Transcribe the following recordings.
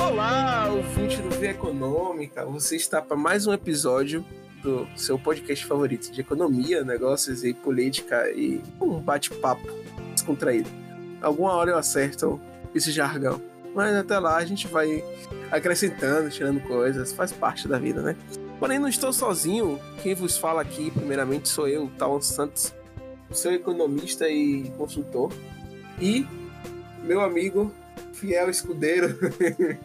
Olá, ouvinte do Via Econômica. Você está para mais um episódio do seu podcast favorito de economia, negócios e política e um bate-papo descontraído. Alguma hora eu acerto esse jargão. Mas até lá a gente vai acrescentando, tirando coisas, faz parte da vida, né? Porém, não estou sozinho. Quem vos fala aqui, primeiramente, sou eu, Talon Santos, seu economista e consultor. E meu amigo, fiel escudeiro.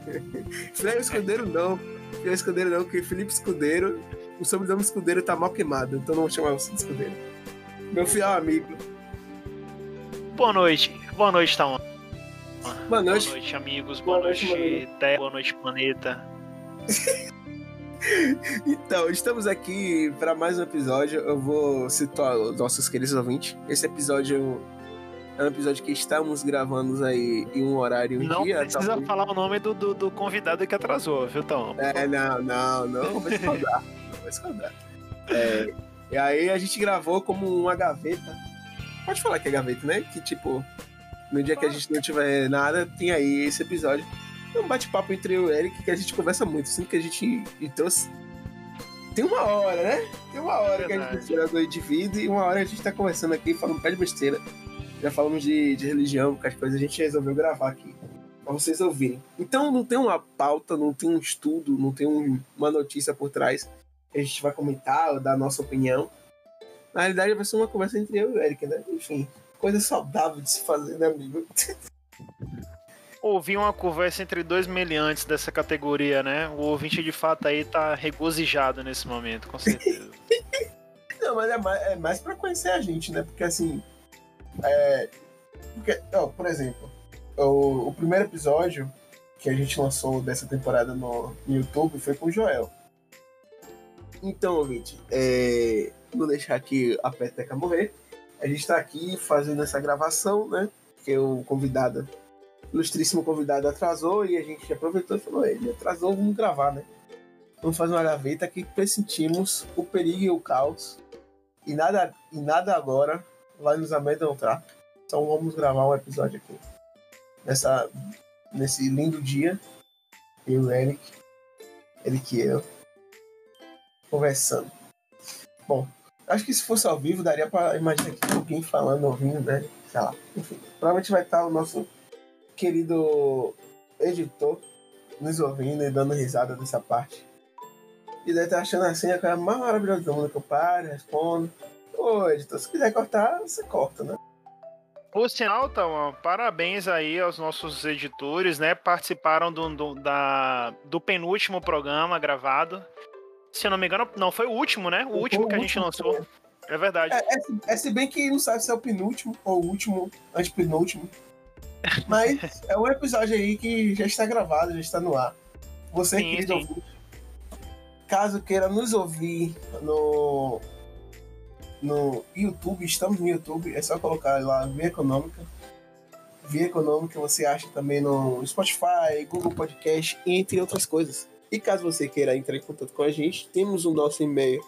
fiel escudeiro não. Fiel escudeiro não, porque Felipe Escudeiro, o sobrenome Escudeiro tá mal queimado, então não vou chamar você de Escudeiro. Meu fiel amigo. Boa noite. Boa noite, Talon. Boa noite. Boa noite, amigos. Boa, Boa noite, noite, Terra. Boa noite, planeta. Então, estamos aqui para mais um episódio. Eu vou situar os nossos queridos ouvintes. Esse episódio é um episódio que estamos gravando aí em um horário um Não dia. precisa talvez- falar o nome do, do, do convidado que atrasou, viu, Tom? É, não, não, não vou escondar. não vou esconder. É, e aí a gente gravou como uma gaveta. Pode falar que é gaveta, né? Que tipo, no dia que a gente não tiver nada, tem aí esse episódio. É um bate-papo entre eu e o Eric que a gente conversa muito. Assim que a gente trouxe. Tem uma hora, né? Tem uma hora que a gente Verdade. tira do indivíduo e uma hora a gente tá conversando aqui falando um pé de besteira. Já falamos de, de religião, qualquer coisa, a gente resolveu gravar aqui. Pra vocês ouvirem. Então não tem uma pauta, não tem um estudo, não tem um- uma notícia por trás que a gente vai comentar dar a nossa opinião. Na realidade vai ser uma conversa entre eu e o Eric, né? Enfim, coisa saudável de se fazer, né, amigo? Ouvi uma conversa entre dois meliantes dessa categoria, né? O ouvinte de fato aí tá regozijado nesse momento, com certeza. Não, mas é mais, é mais pra conhecer a gente, né? Porque assim. É. Porque, ó, por exemplo, o, o primeiro episódio que a gente lançou dessa temporada no, no YouTube foi com o Joel. Então, ouvinte, é, vou deixar aqui a peteca morrer. A gente tá aqui fazendo essa gravação, né? Porque o convidado, o ilustríssimo convidado atrasou e a gente aproveitou e falou: ele atrasou, vamos gravar, né? Vamos fazer uma gaveta que pressentimos o perigo e o caos e nada, e nada agora vai nos amedrontar. Então vamos gravar um episódio aqui. Nessa, nesse lindo dia. Eu e o Eric. Eric e eu. Conversando. Bom, acho que se fosse ao vivo daria pra imaginar que alguém falando, ouvindo, né? Sei lá. Enfim, provavelmente vai estar o nosso querido editor nos ouvindo e dando risada dessa parte. E deve estar achando assim a coisa mais maravilhosa do mundo que eu paro, respondo. Ô, editor, se quiser cortar, você corta, né? Por sinal, Tom, parabéns aí aos nossos editores, né? Participaram do, do, da, do penúltimo programa gravado. Se eu não me engano, não, foi o último, né? O Foi último o que a gente lançou. É verdade. É, é, se- é se bem que não sabe se é o penúltimo ou o último, antepenúltimo. Mas é um episódio aí que já está gravado, já está no ar. Você, Sim, querido sim. ouvinte, caso queira nos ouvir no, no YouTube, estamos no YouTube, é só colocar lá Via Econômica. Via Econômica você acha também no Spotify, Google Podcast, entre outras coisas. E caso você queira entrar em contato com a gente, temos o nosso e-mail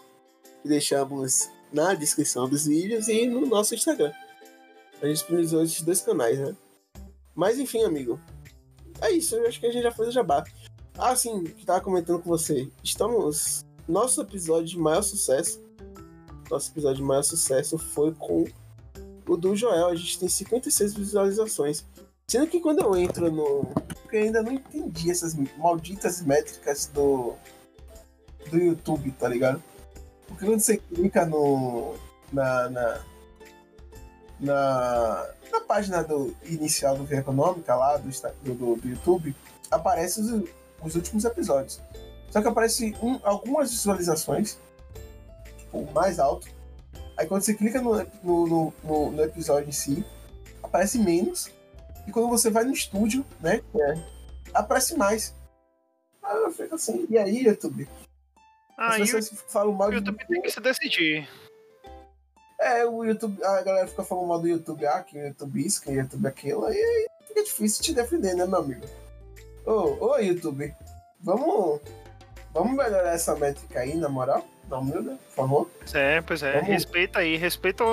que deixamos na descrição dos vídeos e no nosso Instagram. A gente disponibilizou esses dois canais, né? Mas enfim, amigo. É isso, eu acho que a gente já fez o jabá. Ah, sim, que tava comentando com você. Estamos. Nosso episódio de maior sucesso. Nosso episódio de maior sucesso foi com o do Joel. A gente tem 56 visualizações. Sendo que quando eu entro no. Porque eu ainda não entendi essas malditas métricas do. Do YouTube, tá ligado? Porque quando você clica no. Na. Na, na, na página do inicial do Via Econômica lá, do, do, do, YouTube, aparece os, os últimos episódios. Só que aparece um- algumas visualizações, o mais alto. Aí quando você clica no, no, no, no- no episódio em si, aparece menos. E quando você vai no estúdio, né? é, aparece mais. Aí eu fico assim, e aí, YouTube? As Ah, e o pessoas falam mal o de YouTube tem que se decidir. É, o YouTube, a galera fica falando mal do YouTube, ah, que o YouTube isso, que o YouTube aquilo, aí, aí fica difícil te defender, né, meu amigo? Ô, ô, YouTube, vamos, vamos melhorar essa métrica aí, na moral? Na humilde, por favor. É, pois é. Vamos- Respeita aí, respeita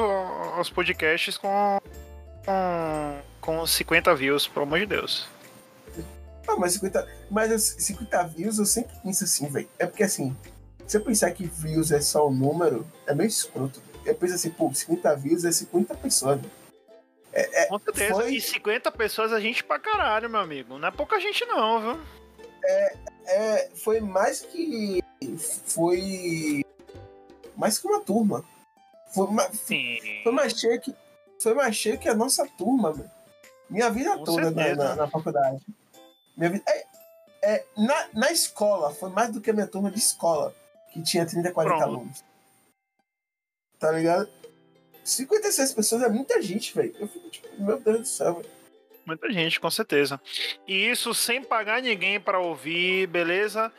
os podcasts com, com, com 50 views, pelo amor de Deus. Ah, mas 50, mas 50 views eu sempre penso assim, velho. É porque assim, se eu pensar que views é só um número, é meio escroto. Eu penso assim, pô, 50 views é 50 pessoas. É, é, Com certeza. Foi... E 50 pessoas a gente pra caralho, meu amigo. Não é pouca gente, não, viu? É, é, foi mais que. Foi. Mais que uma turma. Foi, mais, Sim. foi mais cheio que. Foi mais cheio que a nossa turma, mano. Minha vida Com toda na, na, na, faculdade. Minha vida. É, é, na, na escola, foi mais do que a minha turma de escola, que tinha 30, 40 Pronto. alunos. Tá ligado? 56 pessoas é muita gente, velho. Eu fico tipo, meu Deus do céu, velho. Muita gente, com certeza. E isso sem pagar ninguém para ouvir, beleza?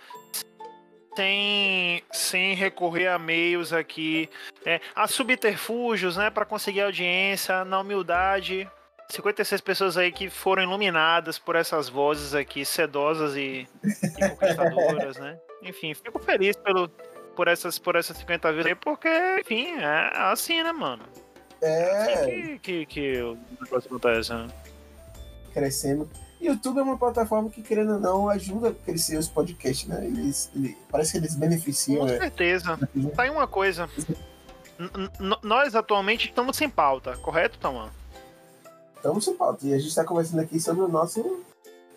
Sem, sem recorrer a meios aqui, é, a subterfúgios, né, para conseguir audiência, na humildade, 56 pessoas aí que foram iluminadas por essas vozes aqui, sedosas e, e conquistadoras, né? Enfim, fico feliz pelo, por, essas, por essas 50 vezes aí, porque, enfim, é assim, né, mano? É. é assim que, que, que o negócio acontece, né? Crescendo. YouTube é uma plataforma que, querendo ou não, ajuda a crescer os podcasts, né? Eles, ele, parece que eles beneficiam. Com né? certeza. Tá aí uma coisa. N nós atualmente estamos sem pauta, correto, Tamã? estamos sem pauta. E a gente está conversando aqui sobre o nosso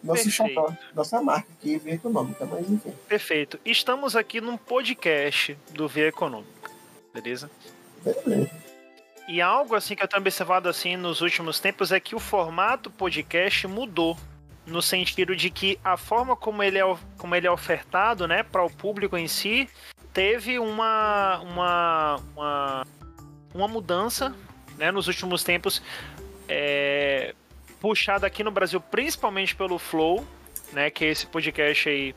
nosso chapéu, nossa marca aqui, Via Econômica, mas enfim. Perfeito. Estamos aqui num podcast do Via Econômica, beleza? Beleza. E algo assim que eu tenho observado assim nos últimos tempos é que o formato podcast mudou no sentido de que a forma como ele é, como ele é ofertado, né, para o público em si, teve uma uma uma, uma mudança, né, nos últimos tempos é, puxado aqui no Brasil principalmente pelo Flow, né? Que é esse podcast aí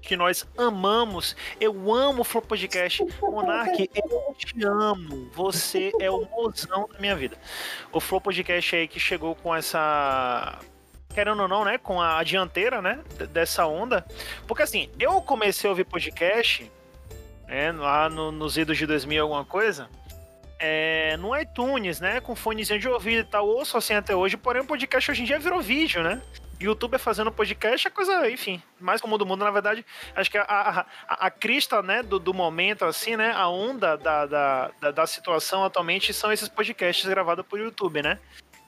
que nós amamos. Eu amo o Flow Podcast. Monark, eu te amo. Você é o mozão da minha vida. O Flow Podcast aí que chegou com essa. Querendo ou não, né? Com a dianteira, né? Dessa onda. Porque assim, eu comecei a ouvir podcast, né? Lá no, nos idos de 2000 alguma coisa é, no iTunes, né? Com fonezinho de ouvido e tal, ouço assim até hoje, porém o podcast hoje em dia virou vídeo, né? YouTube fazendo podcast é coisa, enfim, mais comum do mundo, na verdade. Acho que a, a, a, a crista, né, do, do, momento, assim, né, a onda da, da, da, da, situação atualmente são esses podcasts gravados por YouTube, né?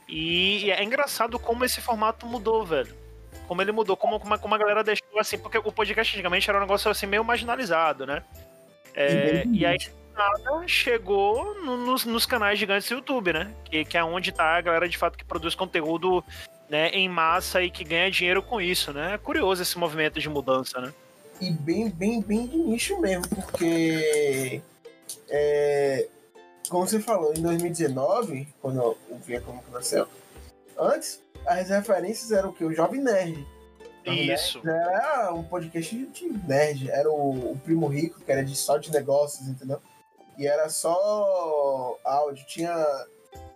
E, é engraçado como esse formato mudou, velho. Como ele mudou, como, como, como a galera deixou assim, porque o podcast antigamente era um negócio assim meio marginalizado, né? É, e aí nada chegou no, nos, nos, canais gigantes do YouTube, né? Que, que é onde tá a galera de fato que produz conteúdo né, em massa e que ganha dinheiro com isso, né? É curioso esse movimento de mudança, né? E bem, bem, bem de nicho mesmo, porque é, como você falou, em 2019, quando eu vi como que nasceu, antes as referências eram o que? O Jovem Nerd. Isso. Era um podcast de nerd. Era o, o, Primo Rico, que era de só de negócios, entendeu? E era só áudio. Tinha,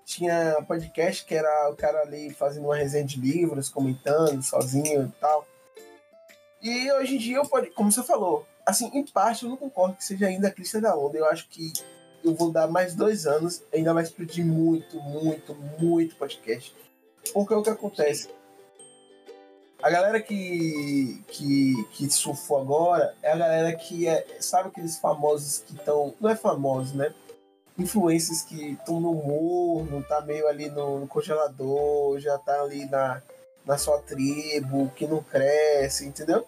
tinha podcast que era o cara ali fazendo uma resenha de livros, comentando sozinho e tal. E hoje em dia, eu pode, como você falou, assim, em parte eu não concordo que seja ainda a crista da onda. Eu acho que eu vou dar mais dois anos, ainda vai explodir muito, muito, muito podcast. Porque o que acontece? A galera que, que, que surfou agora é a galera que é. Sabe aqueles famosos que estão. Não é famosos, né? Influências que estão no morno, tá meio ali no, no, congelador, já tá ali na, na sua tribo, que não cresce, entendeu?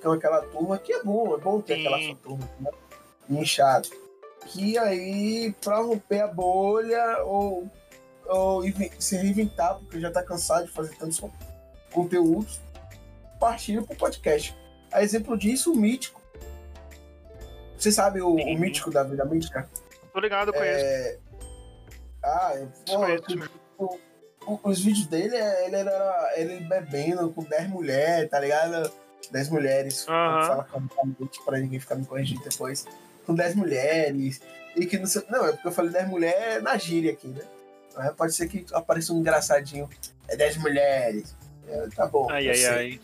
Com aquela turma que é bom, é bom ter Sim. aquela sua turma, né? Inchado. Que aí, pra romper a bolha ou, ou se reinventar, porque já tá cansado de fazer tantos conteúdos partiram para o podcast. A exemplo disso, o Mítico. Você sabe o, o Mítico da Vida Mítica? Tô ligado, com é... Ah, pô, o, os vídeos dele, é, ele era ele bebendo com 10 mulheres, tá ligado? 10 mulheres, uhum. fala calmamente pra ninguém ficar me corrigindo depois. Com 10 mulheres. E que não sei. Não, é porque eu falei 10 mulheres na gíria aqui, né? Pode ser que apareça um engraçadinho. É 10 mulheres. É, tá bom. Ai, ai, sei. ai.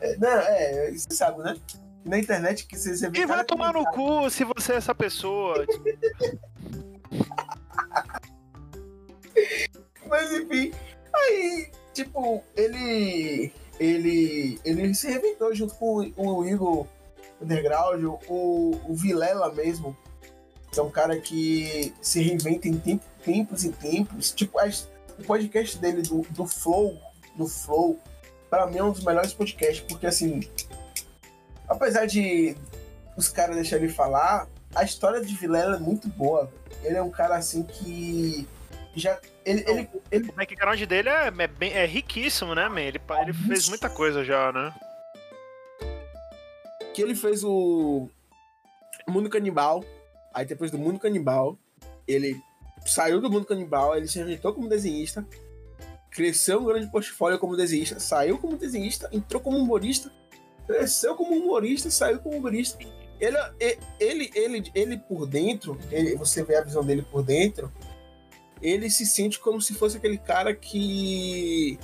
É, não, é, você sabe, né? Na internet que você, vê. E vai tomar no cu se você é essa pessoa. Mas enfim, aí, tipo, ele. ele, ele se reinventou junto com o Igor Underground, o, o Vilela mesmo, que é um cara que se reinventa em tempo, tempos e tempos. Tipo, as, o podcast dele do, do Flow, do Flow, para mim é um dos melhores podcasts, porque assim, apesar de os caras deixarem ele falar, a história de Vilela é muito boa. Ele é um cara assim que já ele, ele, ele... O background dele é, é, bem, é riquíssimo, né, man? Ele, ele fez muita coisa já, né? Que ele fez o Mundo Canibal. Aí depois do Mundo Canibal, ele saiu do Mundo Canibal, ele se rejeitou como desenhista, cresceu um grande portfólio como desenhista, saiu como desenhista, entrou como humorista, cresceu como humorista, saiu como humorista. Ele, ele, ele, ele por dentro, ele, você vê a visão dele por dentro, ele se sente como se fosse aquele cara que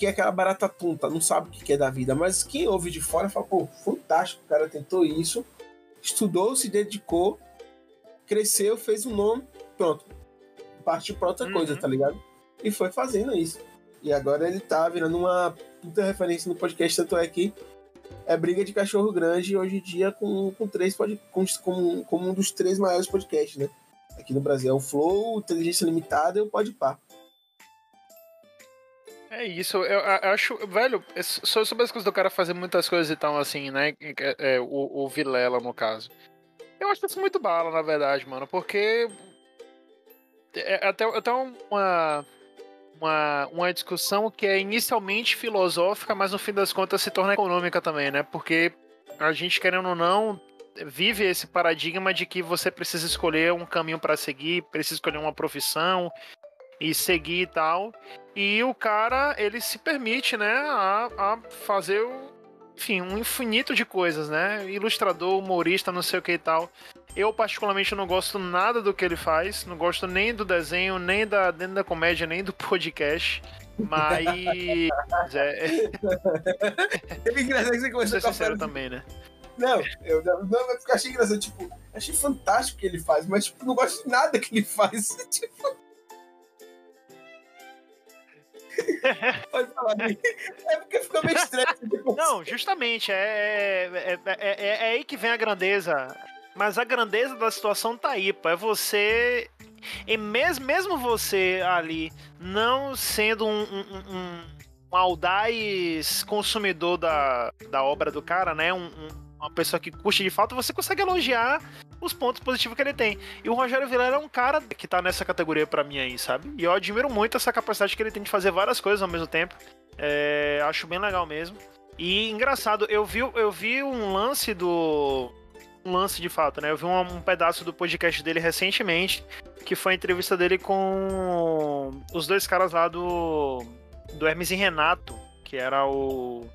que é aquela barata tonta, não sabe o que é da vida, mas quem ouve de fora fala, pô, fantástico, o cara tentou isso, estudou, se dedicou, cresceu, fez um nome, pronto. Partiu pra outra uhum. coisa, tá ligado? E foi fazendo isso. E agora ele tá virando uma puta referência no podcast, tanto é que é briga de cachorro grande hoje em dia com, com três pod, com, com, com um dos três maiores podcasts, né? Aqui no Brasil é o Flow, Inteligência Limitada e o Podpah. É isso, eu, eu, acho, velho, é sobre as coisas do cara fazer muitas coisas e tal, assim, né? É, é, o, o Vilela, no caso. Eu acho isso muito bala, na verdade, mano, porque. É, é até, até uma, uma, uma discussão que é inicialmente filosófica, mas no fim das contas se torna econômica também, né? Porque a gente, querendo ou não, vive esse paradigma de que você precisa escolher um caminho para seguir, precisa escolher uma profissão e seguir e tal. E o cara, ele se permite, né, a, a fazer, enfim, um infinito de coisas, né? Ilustrador, humorista, não sei o que e tal. Eu, particularmente, não gosto nada do que ele faz. Não gosto nem do desenho, nem da, nem da comédia, nem do podcast. Mas. é... é engraçado que você começou a sincero também, né? Não, eu não, eu achei engraçado, tipo, achei fantástico o que ele faz, mas tipo, não gosto de nada que ele faz. Tipo. Pode falar. É porque ficou meio estranho. Tipo, não, justamente, é, é, é, é, aí que vem a grandeza. Mas a grandeza da situação tá aí, pô. É você. E mesmo, mesmo você ali não sendo um, um, um, um audaz consumidor da, da obra do cara, né? Um, um uma pessoa que curte de fato, você consegue elogiar os pontos positivos que ele tem. E o Rogério Vilela é um cara que tá nessa categoria para mim aí, sabe? E eu admiro muito essa capacidade que ele tem de fazer várias coisas ao mesmo tempo. É, acho bem legal mesmo. E engraçado, eu vi, eu vi um lance do. Um lance de fato, né? Eu vi um, um pedaço do podcast dele recentemente, que foi a entrevista dele com os dois caras lá do. Do Hermes e Renato, que era o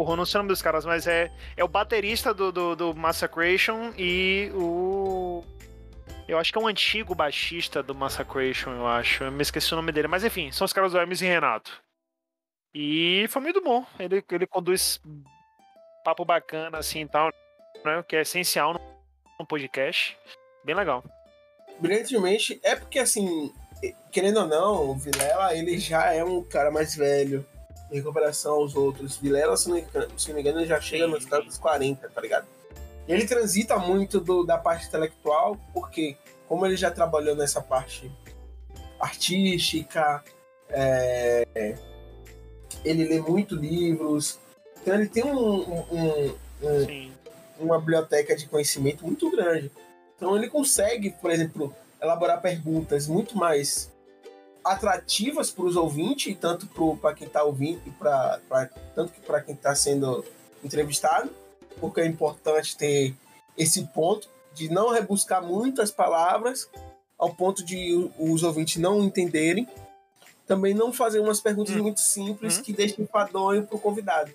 porra, não sei o nome dos caras, mas é, é o baterista do, do, do Massacration e o. Eu acho que é um antigo baixista do Massacration, eu acho. Eu me esqueci o nome dele. Mas enfim, são os caras do Hermes e Renato. E foi muito bom. Ele, ele conduz papo bacana, assim e tal, né? Que é essencial no podcast. Bem legal. Brilhantemente. É porque, assim, querendo ou não, o Vilela, ele já é um cara mais velho em comparação aos outros. Vilela, se não, se não me engano, já chega nos dos 40, tá ligado? Ele transita muito do, da parte intelectual, porque como ele já trabalhou nessa parte artística, é, ele lê muito livros, então ele tem um, um, um, uma biblioteca de conhecimento muito grande. Então ele consegue, por exemplo, elaborar perguntas muito mais atrativas para os ouvintes, tanto para quem está ouvindo, e pra, pra, tanto que para quem está sendo entrevistado, porque é importante ter esse ponto de não rebuscar muitas palavras ao ponto de os ouvintes não entenderem. Também não fazer umas perguntas hum. muito simples hum. que deixem padrão para o convidado.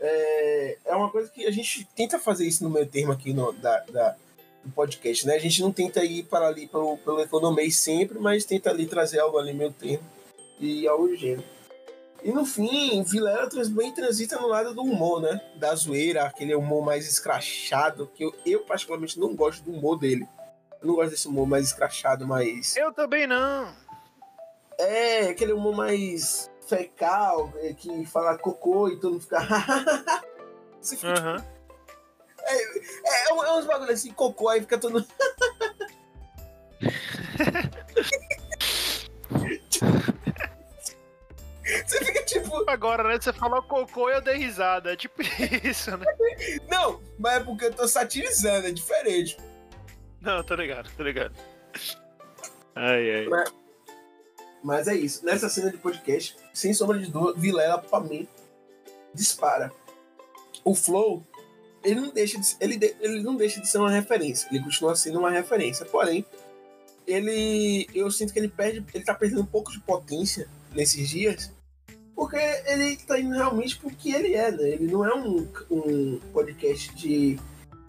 É, é uma coisa que a gente tenta fazer isso no meio termo aqui no, da, da do podcast, né? A gente não tenta ir para ali pelo, pelo economês sempre, mas tenta ali trazer algo ali meio termo e algo gênero. E no fim, Vilela bem transita no lado do humor, né? Da zoeira, aquele humor mais escrachado, que eu, eu particularmente não gosto do humor dele. Eu não gosto desse humor mais escrachado, mais. Eu também não. É, aquele humor mais. fecal, é, que fala cocô e todo mundo fica. Você fica uhum. Tipo, é, é, é, uns bagulho assim, cocô, aí fica todo. Você fica tipo. Agora, né? Você falou cocô e eu dei risada. É tipo isso, né? Não, mas é porque eu tô satirizando, é diferente. Não, tô ligado, tô ligado. Ai, ai. Mas, mas é isso. Nessa cena de podcast, sem sombra de dúvida, Vilela, pra mim, dispara. O Flow, ele não deixa de, ele, ele não deixa de ser uma referência. Ele continua sendo uma referência. Porém, ele. Eu sinto que ele perde. Ele tá perdendo um pouco de potência nesses dias. Porque ele tá indo realmente pro que ele é, né? Ele não é um, um podcast de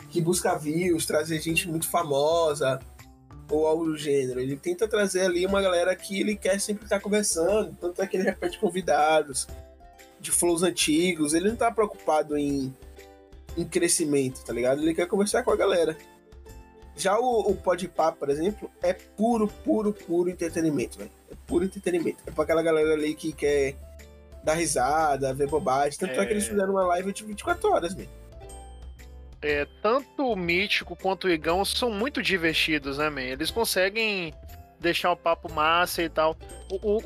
que busca views, trazer gente muito famosa ou algo do gênero. Ele tenta trazer ali uma galera que ele quer sempre estar conversando, tanto é que ele repete convidados de flows antigos. Ele não tá preocupado em, em crescimento, tá ligado? Ele quer conversar com a galera. Já o, o Podpah, por exemplo, é puro, puro, puro entretenimento, velho. É puro entretenimento. É pra aquela galera ali que quer dar risada, ver bobagem. Tanto é, é que eles fizeram uma live de 24 horas, velho. É, tanto o Mítico quanto o Igão são muito divertidos, né, man? Eles conseguem deixar o papo massa e tal. O, o,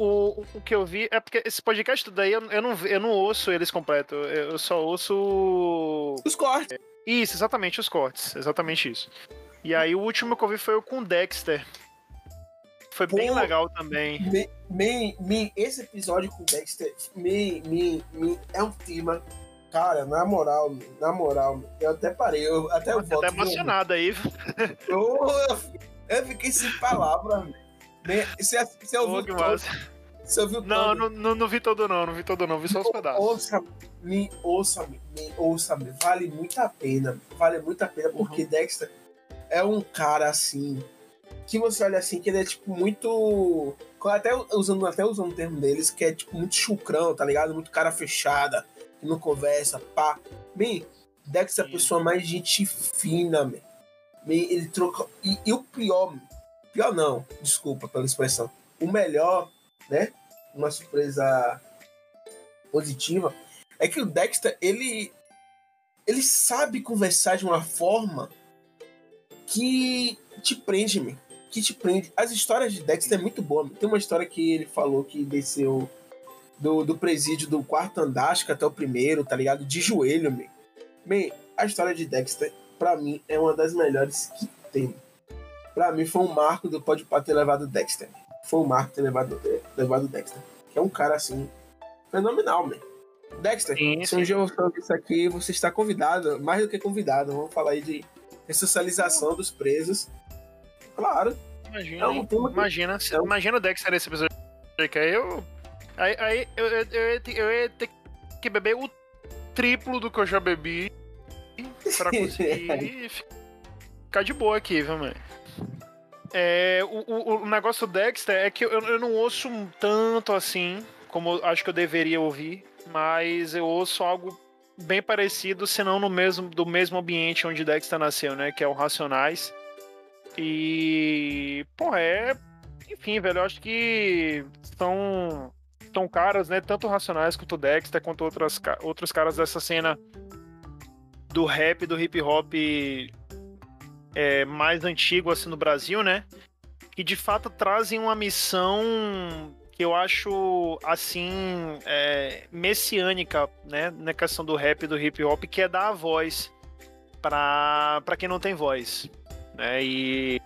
o, o que eu vi é porque esse podcast tudo aí eu, eu, não, eu não ouço eles completo, eu só ouço. Os cortes. Isso, exatamente, os cortes. Exatamente isso. E aí o último que eu vi foi o com Dexter. Foi Pô, bem legal também. Me, me, me, esse episódio com Dexter me, me, me, é um tema. Cara, na moral, na moral, eu até parei, eu até Você tá emocionado aí. Eu, eu, fiquei sem palavras, Você, você ouviu Pô, todo? Você ouviu não, todo? Não, não, não vi todo não, não vi todo não, vi só os pedaços. Ouça, me ouça, me, ouça, me, vale muito a pena, vale muito a pena, porque uhum. Dexter é um cara assim que você olha assim que ele é tipo muito até usando até usando o termo deles que é tipo muito chucrão, tá ligado? Muito cara fechada, que não conversa, pá. Bem, Dex é a pessoa mais gente fina, man. Ele troca e, e o pior, pior não, desculpa pela expressão. O melhor, né? Uma surpresa positiva é que o Dexter ele ele sabe conversar de uma forma que te prende, me Que te prende. As histórias de Dexter é muito boa. Tem uma história que ele falou que desceu do, do presídio do quarto andar, acho que até o primeiro, tá ligado? De joelho, me Bem, a história de Dexter, pra mim, é uma das melhores que tem. Pra mim, foi um marco do Pode ter levado Dexter. Foi um marco ter levado, levado Dexter. Que é um cara, assim, fenomenal, man. Dexter, sim, sim. se um dia eu isso aqui, você está convidado, mais do que convidado. Vamos falar aí de ressocialização dos presos. Claro. Imagina, é um imagina, que... é um... imagina o Dexter nesse episódio. Eu, aí, aí eu, eu, eu, ia ter, eu ia ter que beber o triplo do que eu já bebi pra conseguir ficar de boa aqui, viu, mano? É, o, o, negócio do Dexter é que eu, eu não ouço tanto assim como acho que eu deveria ouvir, mas eu ouço algo bem parecido, se não no mesmo, do mesmo ambiente onde Dexter nasceu, né? Que é o Racionais. E. Pô, é. Enfim, velho, eu acho que são. São caras, né? Tanto Racionais quanto Dexter, quanto outras, outros caras dessa cena do rap, do hip hop é, mais antigo assim no Brasil, né? Que de fato trazem uma missão que eu acho assim é, messiânica, né, na questão do rap e do hip hop, que é dar a voz para para quem não tem voz, né? E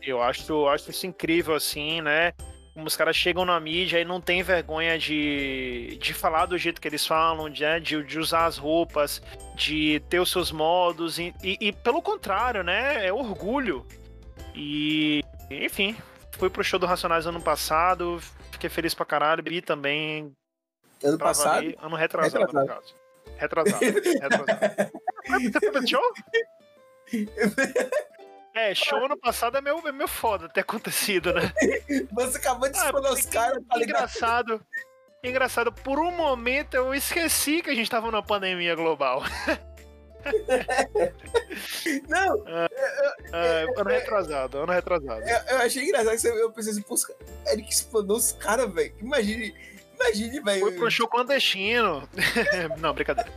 eu, acho eu acho isso incrível assim, né? Como os caras chegam na mídia e não tem vergonha de, de falar do jeito que eles falam, de, né, de, de usar as roupas, de ter os seus modos, e, e, e pelo contrário, né? É orgulho. E, enfim, fui pro show do Racionais ano passado, fiquei feliz pra caralho. E também. Ano passado? Ali, ano retrasado, retrasado, no caso. Retrasado. retrasado. Você foi show? É, show ano passado é meu, é meu foda ter acontecido, né? Você acabou de ah, falar os caras, tá Engraçado. Engraçado, por um momento eu esqueci que a gente tava numa pandemia global. Não! Ah, ah, ano retrasado, ano retrasado. Eu, achei engraçado que você, eu pensei assim, pô, Eric explanou os caras, velho. Imagine, Imagine, velho. Foi pro show clandestino. Não, brincadeira.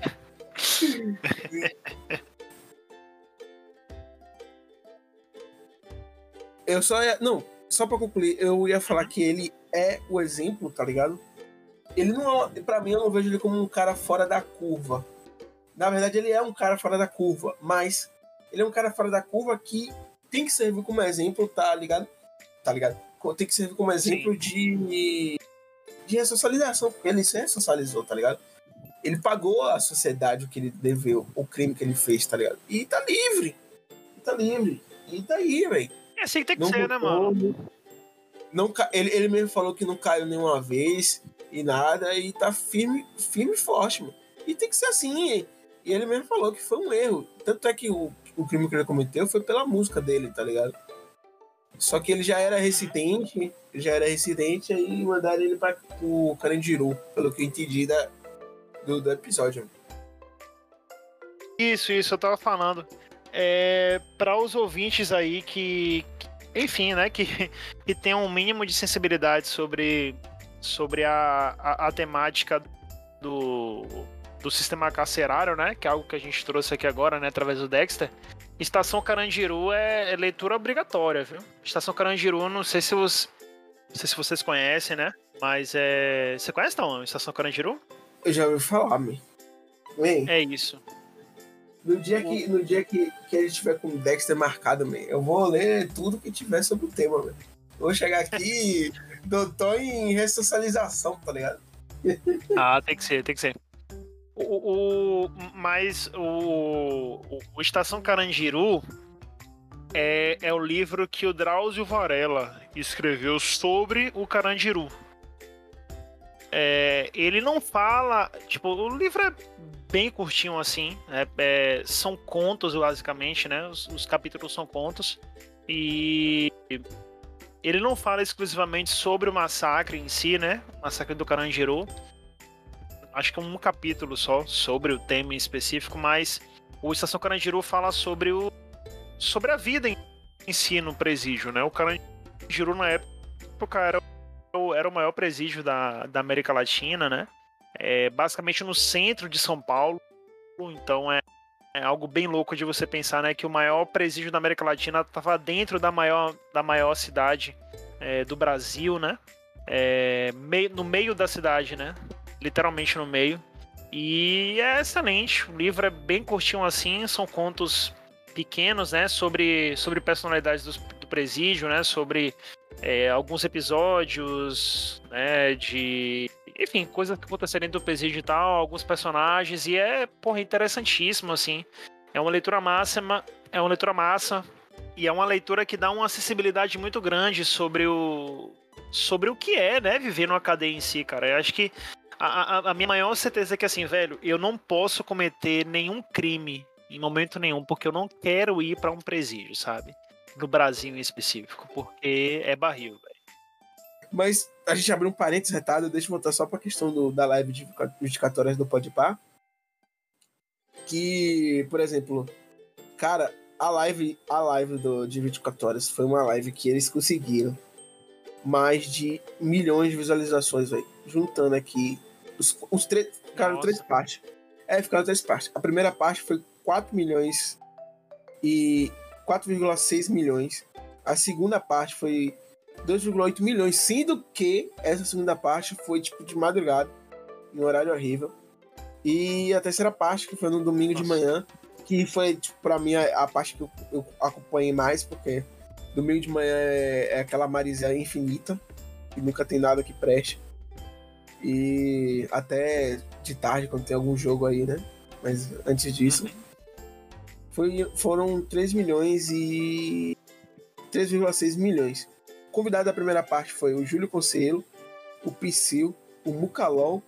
Eu só ia. Não, só pra concluir, eu ia falar que ele é o exemplo, tá ligado? Ele não é. Pra mim, eu não vejo ele como um cara fora da curva. Na verdade, ele é um cara fora da curva, mas ele é um cara fora da curva que tem que servir como exemplo, tá ligado? Tá ligado? Tem que servir como exemplo de. de ressocialização, porque ele se ressocializou, tá ligado? Ele pagou à sociedade o que ele deveu, o crime que ele fez, tá ligado? E tá livre. Tá livre. E tá aí, velho. É assim que tem que não ser, né, mano? Não, ele, ele mesmo falou que não caiu nenhuma vez e nada, e tá firme, firme e forte, mano. E tem que ser assim, hein? E ele mesmo falou que foi um erro. Tanto é que o, o crime que ele cometeu foi pela música dele, tá ligado? Só que ele já era residente, já era residente, aí mandaram ele para o Carandiru, pelo que eu entendi da, do, do episódio. Isso, isso, eu tava falando. É, para os ouvintes aí que, enfim, né, que, que tem um mínimo de sensibilidade sobre, sobre a, a, a temática do, do sistema carcerário, né, que é algo que a gente trouxe aqui agora, né, através do Dexter. Estação Carandiru é, é leitura obrigatória, viu? Estação Carandiru, não sei se os, não sei se vocês conhecem, né? Mas é. Você conhece não? Estação Carandiru? Eu já ouvi falar, man. É isso. No dia, que, no dia que, que ele estiver com o Dexter marcado, man, eu vou ler tudo que tiver sobre o tema. Vou chegar aqui, doutor em ressocialização, tá ligado? ah, tem que ser, tem que ser. O, o, mas o, o Estação Carandiru é, é o livro que o Drauzio Varela escreveu sobre o Carandiru. É, ele não fala. Tipo, o livro é bem curtinho assim. É, é, são contos, basicamente, né? Os, os, capítulos são contos. E ele não fala exclusivamente sobre o massacre em si, né? O massacre do Carandiru acho que é um capítulo só sobre o tema em específico, mas o Estação Carandiru fala sobre o sobre a vida em, em si no presídio, né? O Carandiru na época era o, era o maior presídio da, da América Latina, né? É, basicamente no centro de São Paulo, então é, é algo bem louco de você pensar, né? Que o maior presídio da América Latina estava dentro da maior, da maior cidade é, do Brasil, né? É, meio, no meio da cidade, né? literalmente no meio. E é excelente. O livro é bem curtinho assim, são contos pequenos, né, sobre, sobre personalidades do, do presídio, né, sobre é, alguns episódios, né, de enfim, coisas que aconteceram dentro do presídio e tal, alguns personagens e é, porra, interessantíssimo assim. É uma leitura máxima, é uma leitura massa e é uma leitura que dá uma acessibilidade muito grande sobre o sobre o que é, né, viver numa cadeia em si, cara. Eu acho que a, a, a minha maior certeza é que, assim, velho, eu não posso cometer nenhum crime em momento nenhum, porque eu não quero ir para um presídio, sabe? No Brasil em específico, porque é barril, velho. Mas a gente abriu um parênteses retado, deixa eu voltar só pra questão do, da live de 24 horas do Podpah. Que, por exemplo, cara, a live, a live do, de 24 horas foi uma live que eles conseguiram mais de milhões de visualizações, velho. Juntando aqui os, os três. Ficaram três partes. É, ficaram três partes. A primeira parte foi 4 milhões e 4,6 milhões. A segunda parte foi 2,8 milhões, sendo que essa segunda parte foi tipo de madrugada, um horário horrível. E a terceira parte, que foi no domingo Nossa. de manhã, que foi, tipo, pra mim, a, a parte que eu, eu, acompanhei mais, porque domingo de manhã é, é aquela marizia infinita, que nunca tem nada que preste. E até de tarde, quando tem algum jogo aí, né? Mas antes disso, uhum. foi, foram 3 milhões e. 3,6 milhões. Convidado da primeira parte foi o Júlio Conselho, o Psyll, o Mucalol,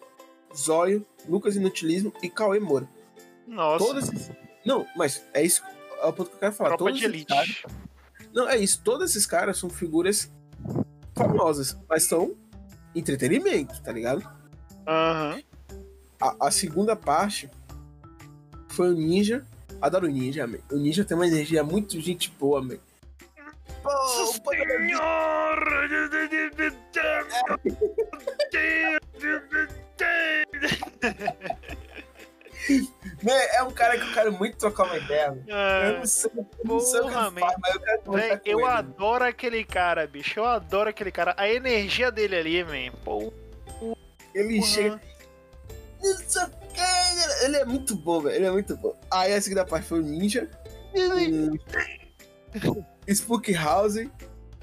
Zóio, Lucas Inutilismo e Cauê Moura. Nossa. Todos esses... Não, mas é isso é o ponto que eu quero falar. Tropa Todos de elite. Caras... Não, é isso. Todos esses caras são figuras famosas, mas são entretenimento, tá ligado? Aham. Uhum. A, a, segunda parte foi o Ninja. Adoro o Ninja, man. O Ninja tem uma energia muito gente boa, man. Senhor! É um cara que eu quero muito trocar uma ideia. É. Eu não sei, eu não sei o que mas eu quero Eu ele. adoro aquele cara, bicho. Eu adoro aquele cara. A energia dele ali, velho. Ele Ele é muito bom, velho. Ele é muito bom. Aí a segunda parte foi o Ninja. Spook House.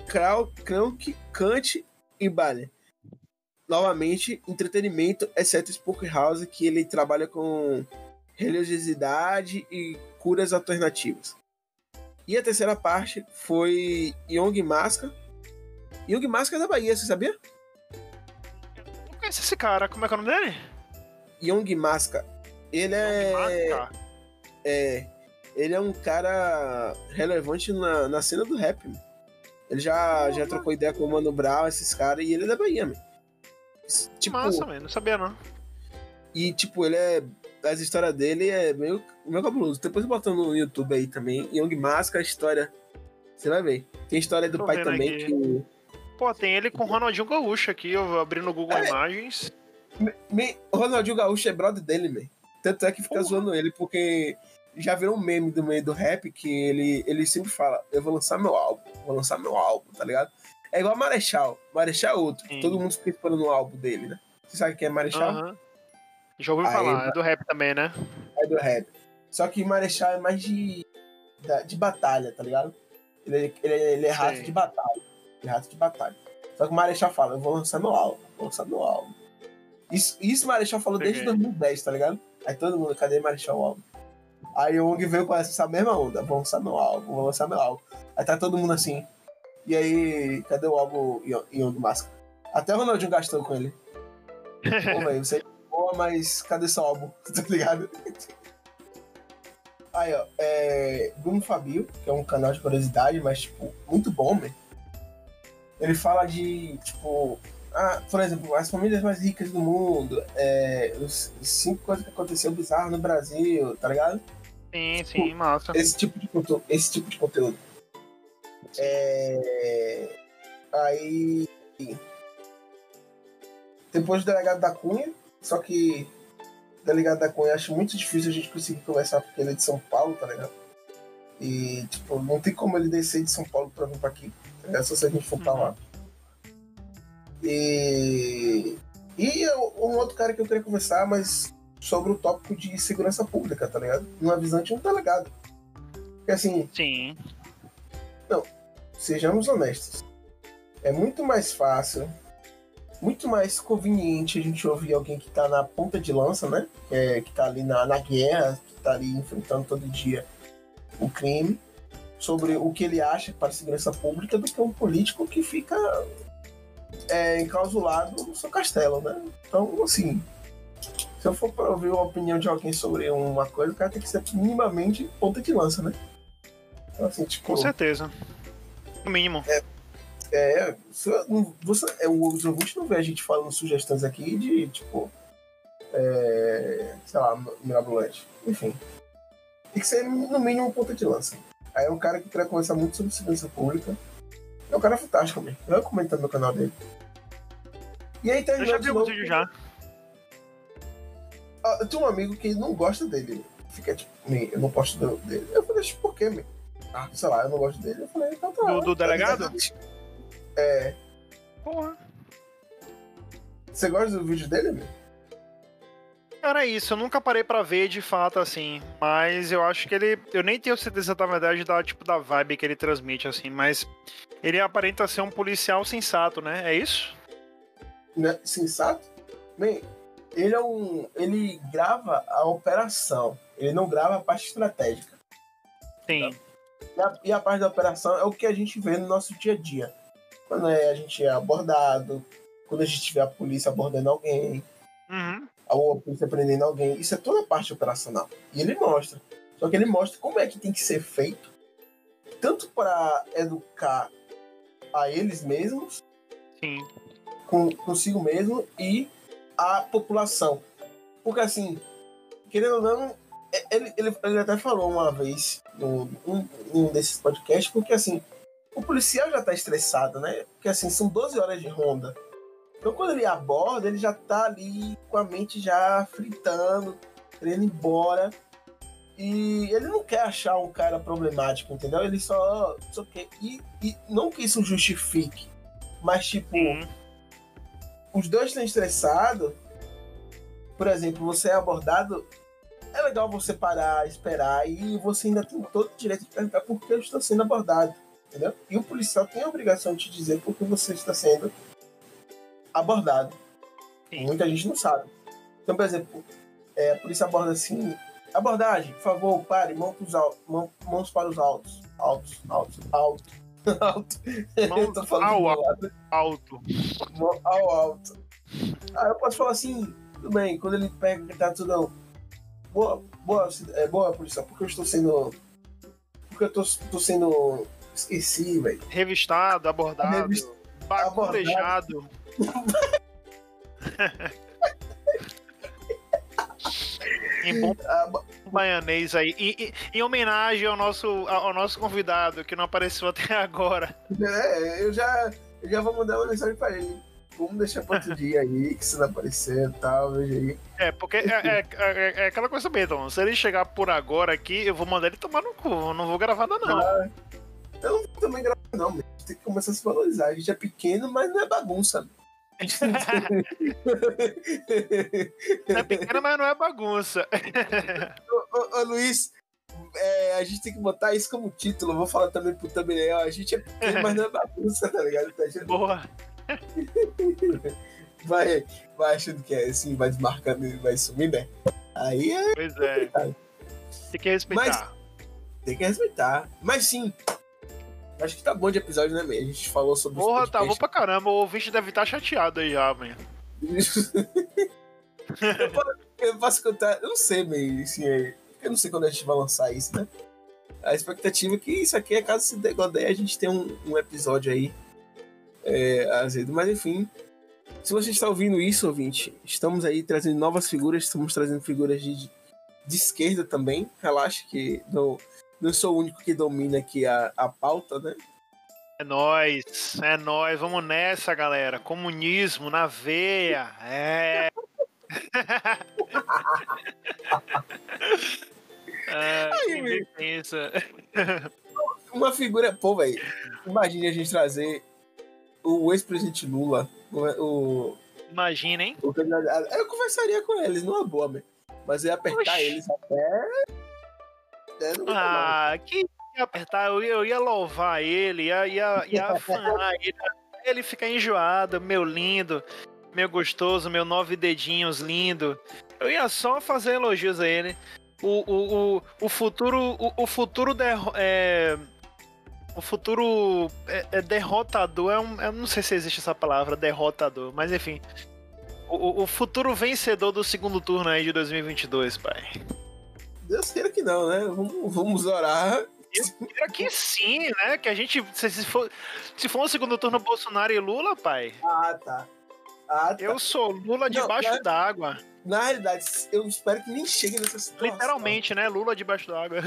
Krauk, Kant e Ballet novamente, entretenimento, exceto Spook House, que ele trabalha com religiosidade e curas alternativas. E a terceira parte foi Young Masca. Young Masca é da Bahia, você sabia? Não conheço esse cara, como é que é o nome dele? Young Masca. Ele é. É. Ele é um cara relevante na, na cena do rap. Ele já, já trocou ideia com o Mano Brown, esses caras, e ele é da Bahia, mano. Tipo, Massa, mano, não sabia não. E, tipo, ele é. As histórias dele é meio, meio cabuloso. Depois botando no YouTube aí também. Young Mask, a história. Você vai ver. Tem história do Tô pai também aqui. que. Pô, tem ele com o Ronaldinho Gaúcho aqui, eu abrindo o Google é, Imagens. Me, o Ronaldinho Gaúcho é brother dele, man. Tanto é que fica Porra. zoando ele, porque já virou um meme do meio do rap que ele, ele sempre fala: Eu vou lançar meu álbum, vou lançar meu álbum, tá ligado? É igual Marechal. Marechal é outro. Sim. Todo mundo fica esperando o álbum dele, né? Você sabe quem é Marechal? Uhum. Já ouviu falar, é do rap também, né? É do rap. Só que Marechal é mais de, de batalha, tá ligado? Ele, ele, ele é rato Sim. de batalha. Ele é rato de batalha. Só que o Marechal fala, eu vou lançar meu álbum, vou lançar meu álbum. Isso, isso o Marechal falou desde 2010, tá ligado? Aí todo mundo, cadê Marechal o álbum? Aí o Ong veio com essa mesma onda, vou lançar meu álbum, vou lançar meu álbum. Aí tá todo mundo assim, e aí, cadê o álbum Young Mask? Até o Ronaldinho gastou com ele. Pô, velho, você é boa, mas cadê seu álbum? Tá ligado? Aí, ó, é. Bruno Fabio, que é um canal de curiosidade, mas, tipo, muito bom, velho. Ele fala de, tipo. Ah, por exemplo, as famílias mais ricas do mundo, é, os cinco coisas que aconteceu bizarro no Brasil, tá ligado? Sim, sim, tipo, massa. Esse tipo de, esse tipo de conteúdo. É... Aí. Depois do delegado da Cunha, só que o delegado da Cunha acho muito difícil a gente conseguir conversar porque ele é de São Paulo, tá ligado? E, tipo, não tem como ele descer de São Paulo pra vir pra aqui. Tá ligado? Só se a gente for pra lá. E. E um outro cara que eu queria conversar, mas sobre o tópico de segurança pública, tá ligado? Numa visão de um delegado. Porque assim. Sim. Não, sejamos honestos. É muito mais fácil, muito mais conveniente a gente ouvir alguém que está na ponta de lança, né? É, que está ali na, na guerra, que está ali enfrentando todo dia o crime, sobre o que ele acha para a segurança pública, do que um político que fica é, enclausulado no seu castelo, né? Então, assim, se eu for para ouvir a opinião de alguém sobre uma coisa, o cara tem que ser minimamente ponta de lança, né? Então, assim, tipo, Com certeza. No mínimo. É, é você, é, os ouvintes não vê a gente falando sugestões aqui de, tipo, é, sei lá, mirabolante. Enfim. Tem que ser, no mínimo, ponto de lança. Aí é um cara que quer conversar muito sobre segurança pública. É um cara fantástico, mesmo. Eu comentando no canal dele. E aí terminou. Eu já vi o vídeo já. Ah, eu tenho um amigo que não gosta dele. Fica tipo, eu não gosto dele. Eu falei, por quê, meu? ah, sei lá, eu não gosto dele. Eu falei, então tá. Do, do delegado? É. Porra. Você gosta do vídeo dele, meu? Cara, é isso, eu nunca parei para ver de fato, assim, mas eu acho que ele. Eu nem tenho certeza da verdade da tipo da vibe que ele transmite, assim, mas ele aparenta ser um policial sensato, né? É isso? Né? Sensato? Bem, ele é um. Ele grava a operação, ele não grava a parte estratégica. Sim. E a, e a, parte da operação é o que a gente vê no nosso dia a dia. Quando é, a gente é abordado, quando a gente vê a polícia abordando alguém, uhum. ou a polícia prendendo alguém. Isso é toda a parte operacional. E ele mostra. Só que ele mostra como é que tem que ser feito, tanto para educar a eles mesmos, Sim. Com, consigo mesmo, e a população. Porque assim, querendo ou não, é, ele, ele, ele até falou uma vez num um, um desses podcasts, porque assim, o policial já tá estressado, né? Porque assim, são 12 horas de ronda. Então quando ele aborda, ele já tá ali com a mente já fritando. querendo ir embora. E ele não quer achar um cara problemático, entendeu? Ele só, só quer. E, e não que isso justifique, mas tipo. Os dois estão estressados. Por exemplo, você é abordado, é legal você parar, esperar, e você ainda tem todo o direito de perguntar por que eu estou sendo abordado, entendeu? E o policial tem a obrigação de te dizer por que você está sendo abordado. Sim. Muita gente não sabe. Então, por exemplo, é, a polícia aborda assim: abordagem, por favor, pare, mãos, mãos, mãos para os altos. Altos, altos, alto. alto. Mãos ao alto. alto. Ao alto. Ah, eu posso falar assim, tudo bem, quando ele pega, tá tudo. Boa, boa, é, boa polícia, porque eu estou sendo. Porque eu tô, tô sendo. Esqueci, velho. Revistado, abordado, Revist... bagulhejado. em bom baianês aí. E, em homenagem ao nosso, ao nosso convidado, que não apareceu até agora. É, eu já, eu já vou mandar uma mensagem pra ele. Vamos deixar pra outro dia aí, que se não aparecer e tal, veja aí. É, porque é, é, é, é aquela coisa mesmo, se ele chegar por agora aqui, eu vou mandar ele tomar no cu, eu não vou gravar nada não. Ah, eu não vou também gravar não, tem que começar a se valorizar. A gente é pequeno, mas não é bagunça é pequena, mas não é bagunça. ô, ô, ô Luiz, é, a gente tem que botar isso como título. vou falar também pro thumbnail. A gente é pequeno, mas não é bagunça, tá ligado? Tá Boa. Vai, vai achando que é assim, vai desmarcando e vai sumir, né? Aí é. Pois é. Tem que respeitar. Mas, tem que respeitar. Mas sim, Acho que tá bom de episódio, né, man? A gente falou sobre Porra, tá bom pra caramba. O ouvinte deve estar tá chateado aí já, man. eu, posso, eu posso contar. Eu não sei, man. Assim, eu não sei quando a gente vai lançar isso, né? A expectativa é que isso aqui, é caso se degodeie, a gente tem um, um episódio aí é, azedo. Mas enfim, se você está ouvindo isso, ouvinte, estamos aí trazendo novas figuras, estamos trazendo figuras de, de esquerda também. Relaxa que no, não sou o único que domina aqui a, a pauta, né? É nós, é nós, vamos nessa, galera. Comunismo na veia, é. ah, Aí, pensa. Uma figura, pô, velho. Imagine a gente trazer o ex-presidente Lula, o, Imagina, hein? Eu conversaria com eles, numa boa, velho. Mas eu ia apertar Oxi. eles até né? Ah, que apertar, eu ia, eu ia louvar ele, ia, ia, ia afanar ele, ele ficar enjoado, meu lindo, meu gostoso, meu nove dedinhos lindo. Eu ia só fazer elogios a ele. O, o, o, o futuro. O, o futuro de, é, o futuro é, é derrotador. É um, eu não sei se existe essa palavra, derrotador, mas enfim. O, o futuro vencedor do segundo turno aí de 2022, pai. Deus queira que não, né? Vamos, vamos orar. Eu quero que sim, né? Que a gente. Se, for, se for um segundo turno Bolsonaro e Lula, pai. Ah, tá. Ah, tá. Eu sou Lula debaixo d'água. Na realidade, eu espero que nem chegue nessa situação. Literalmente, né? Lula debaixo d'água.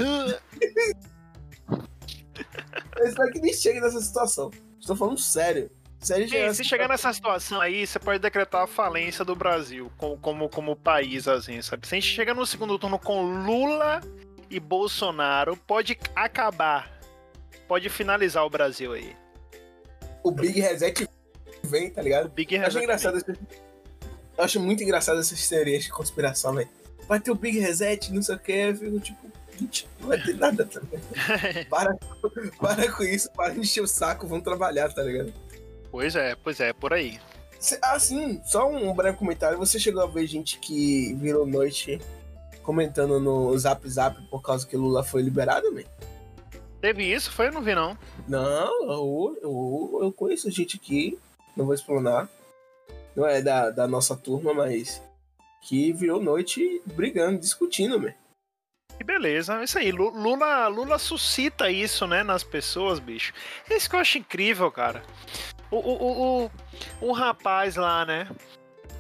eu espero que nem chegue nessa situação. Estou falando sério. Se, Sim, se chegar nessa situação aí, você pode decretar a falência do Brasil como, como, como país, assim, sabe? Se a gente chegar no segundo turno com Lula e Bolsonaro, pode acabar. Pode finalizar o Brasil aí. O Big Reset vem, tá ligado? O Big Reset. Acho engraçado esse... Eu acho muito engraçado essas teorias de conspiração, velho. Vai ter o Big Reset, não sei o que, eu fico tipo, não vai ter nada, tá ligado? para, para com isso, para de encher o saco, vamos trabalhar, tá ligado? Pois é, pois é, por aí. Ah, sim, só um breve comentário. Você chegou a ver gente que virou noite comentando no Zap Zap por causa que Lula foi liberado, man? Teve isso? Foi? Eu não vi, não. Não, eu, eu, eu conheço gente aqui, não vou explanar. Não é da, da nossa turma, mas que virou noite brigando, discutindo, man. Que beleza, é isso aí. Lula, Lula suscita isso, né, nas pessoas, bicho. É isso que eu acho incrível, cara. O, o, o, o rapaz lá, né?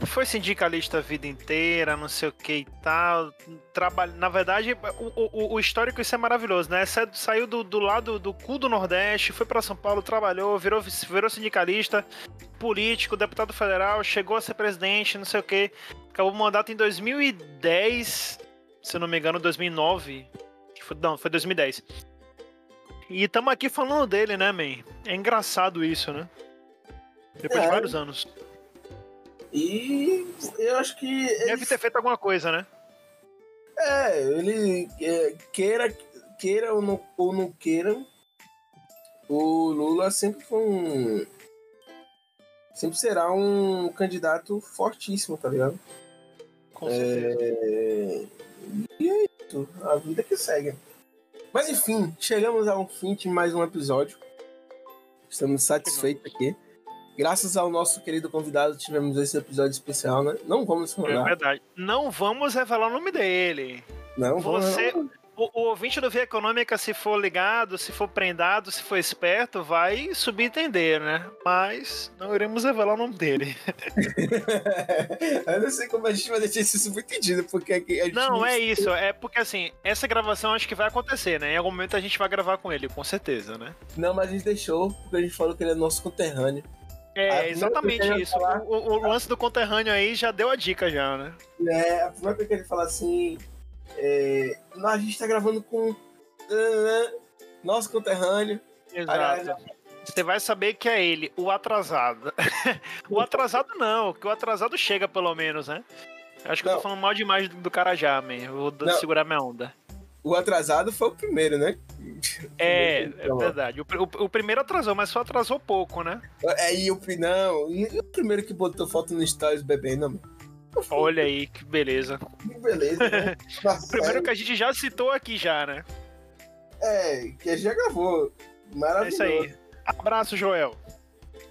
Foi sindicalista a vida inteira, não sei o que e tal. Trabalha... Na verdade, o, o, o histórico isso é maravilhoso, né? Saiu do, do lado do cu do Nordeste, foi para São Paulo, trabalhou, virou, virou sindicalista, político, deputado federal, chegou a ser presidente, não sei o que. Acabou o mandato em 2010 se não me engano, 2009. Foi, não, foi 2010. E estamos aqui falando dele, né, man? É engraçado isso, né? Depois é. de vários anos. E eu acho que. Deve ele... ter feito alguma coisa, né? É, ele é, queira, queira ou não, ou não queira, o Lula sempre foi um. Sempre será um candidato fortíssimo, tá ligado? Com certeza. É... E é isso, a vida que segue. Mas enfim, chegamos ao fim de mais um episódio. Estamos satisfeitos aqui. Graças ao nosso querido convidado, tivemos esse episódio especial, né? Não vamos falar. É verdade. Não vamos revelar o nome dele. Não, Você, vamos o, o ouvinte do Via Econômica, se for ligado, se for prendado, se for esperto, vai subentender, né? Mas não iremos revelar o nome dele. eu não sei como a gente vai deixar isso subentendido, porque a gente não, não é isso. É porque assim, essa gravação acho que vai acontecer, né? Em algum momento a gente vai gravar com ele, com certeza, né? Não, mas a gente deixou, porque a gente falou que ele é nosso conterrâneo. É, exatamente isso. Falar... O, o, o, lance do conterrâneo aí já deu a dica já, né? É, a primeira coisa que ele fala assim, é, a gente tá gravando com nosso conterrâneo. Exato. Você vai saber que é ele, o atrasado. o atrasado não, que o atrasado chega pelo menos, né? Acho que não. eu tô falando mal demais do, do cara já, man. Vou não. segurar minha onda. O atrasado foi o primeiro, né? É, é verdade. O, o, o, primeiro atrasou, mas só atrasou pouco, né? É, e o, não, e o primeiro que botou foto no Stories bebendo, mano? Olha aí, que beleza. Que beleza, né? Primeiro que a gente já citou aqui já, né? É, que a gente já gravou. Maravilhoso. É isso aí. Abraço, Joel.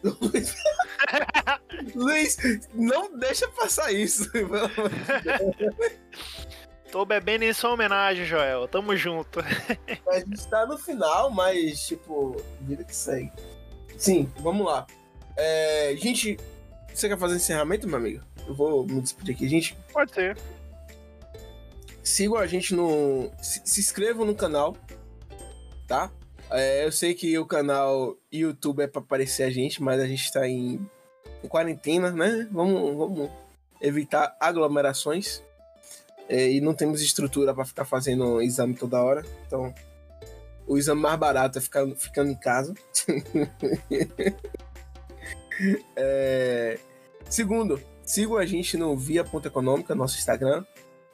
Luiz, não deixa passar isso. Tô bebendo em sua homenagem, Joel. Tamo junto. a gente tá no final, mas, tipo, vida que segue. Sim, vamos lá. É, gente, você quer fazer encerramento, meu amigo? Eu vou me despedir aqui, gente. Pode ser. Sigam a gente no. Se, se inscrevam no canal, tá? É, eu sei que o canal YouTube é pra aparecer a gente, mas a gente tá em, em quarentena, né? Vamos, vamos evitar aglomerações. É, e não temos estrutura para ficar fazendo exame toda hora. Então, o exame mais barato é ficar ficando em casa. é... Segundo, Sigam a gente no Via Ponta Econômica, nosso Instagram.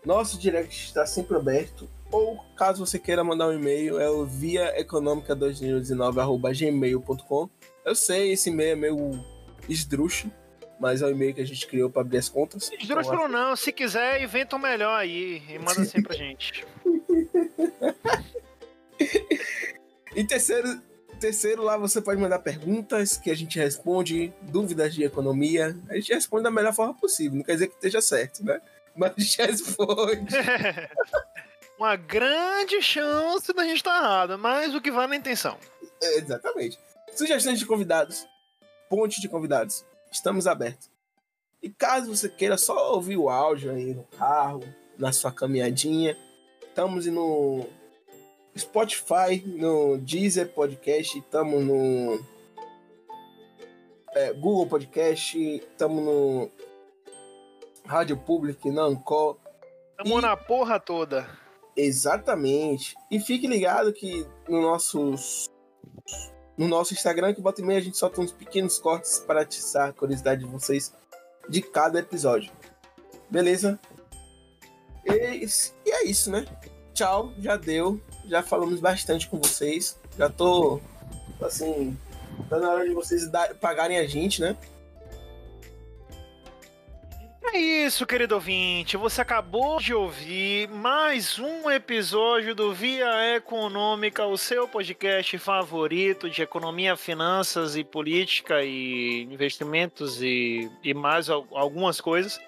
Nosso direct está sempre aberto. Ou, caso você queira mandar um e-mail, é o viaeconômica2019.gmail.com. Eu sei, esse e-mail é meio esdrúxulo, mas é o e-mail que a gente criou para abrir as contas. Esdrúxulo então, não, se quiser, inventa um melhor aí e manda assim pra gente. e terceiro, Terceiro, lá você pode mandar perguntas que a gente responde, dúvidas de economia. A gente responde da melhor forma possível. Não quer dizer que esteja certo, né? Mas a gente responde. Uma grande chance da gente estar errado, mas o que vale é a intenção. É, exatamente. Sugestões de convidados, ponte de convidados, estamos abertos. E caso você queira só ouvir o áudio aí no carro, na sua caminhadinha, estamos no Spotify, no Deezer Podcast, estamos no é, Google Podcast, estamos no Rádio Public, na Ancor. Estamos na porra toda. Exatamente. E fique ligado que no nosso, no nosso Instagram, que bota e meia, a gente solta uns pequenos cortes para atiçar a curiosidade de vocês de cada episódio. Beleza? E, e é isso, né? Tchau, já deu já falamos bastante com vocês. Já tô, assim, tá na hora de vocês dar, pagarem a gente, né? É isso, querido ouvinte. Você acabou de ouvir mais um episódio do Via Econômica, o seu podcast favorito de economia, finanças e política e investimentos e, e mais algumas coisas.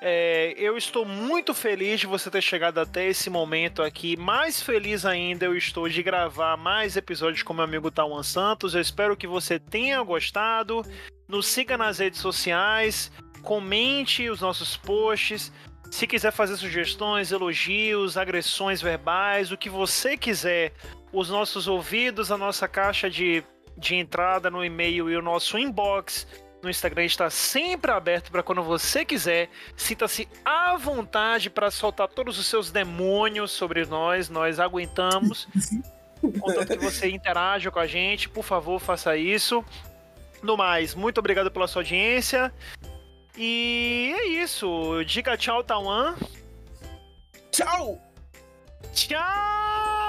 É, eu estou muito feliz de você ter chegado até esse momento aqui. Mais feliz ainda eu estou de gravar mais episódios com meu amigo Tawan Santos. Eu espero que você tenha gostado. Nos siga nas redes sociais, comente os nossos posts. Se quiser fazer sugestões, elogios, agressões verbais, o que você quiser, os nossos ouvidos, a nossa caixa de, de entrada no e-mail e o nosso inbox no Instagram está sempre aberto para quando você quiser. Sinta-se à vontade para soltar todos os seus demônios sobre nós. Nós aguentamos. Contanto que você interaja com a gente, por favor, faça isso. No mais, muito obrigado pela sua audiência. E é isso. Diga tchau, Tauan. Tchau! Tchau!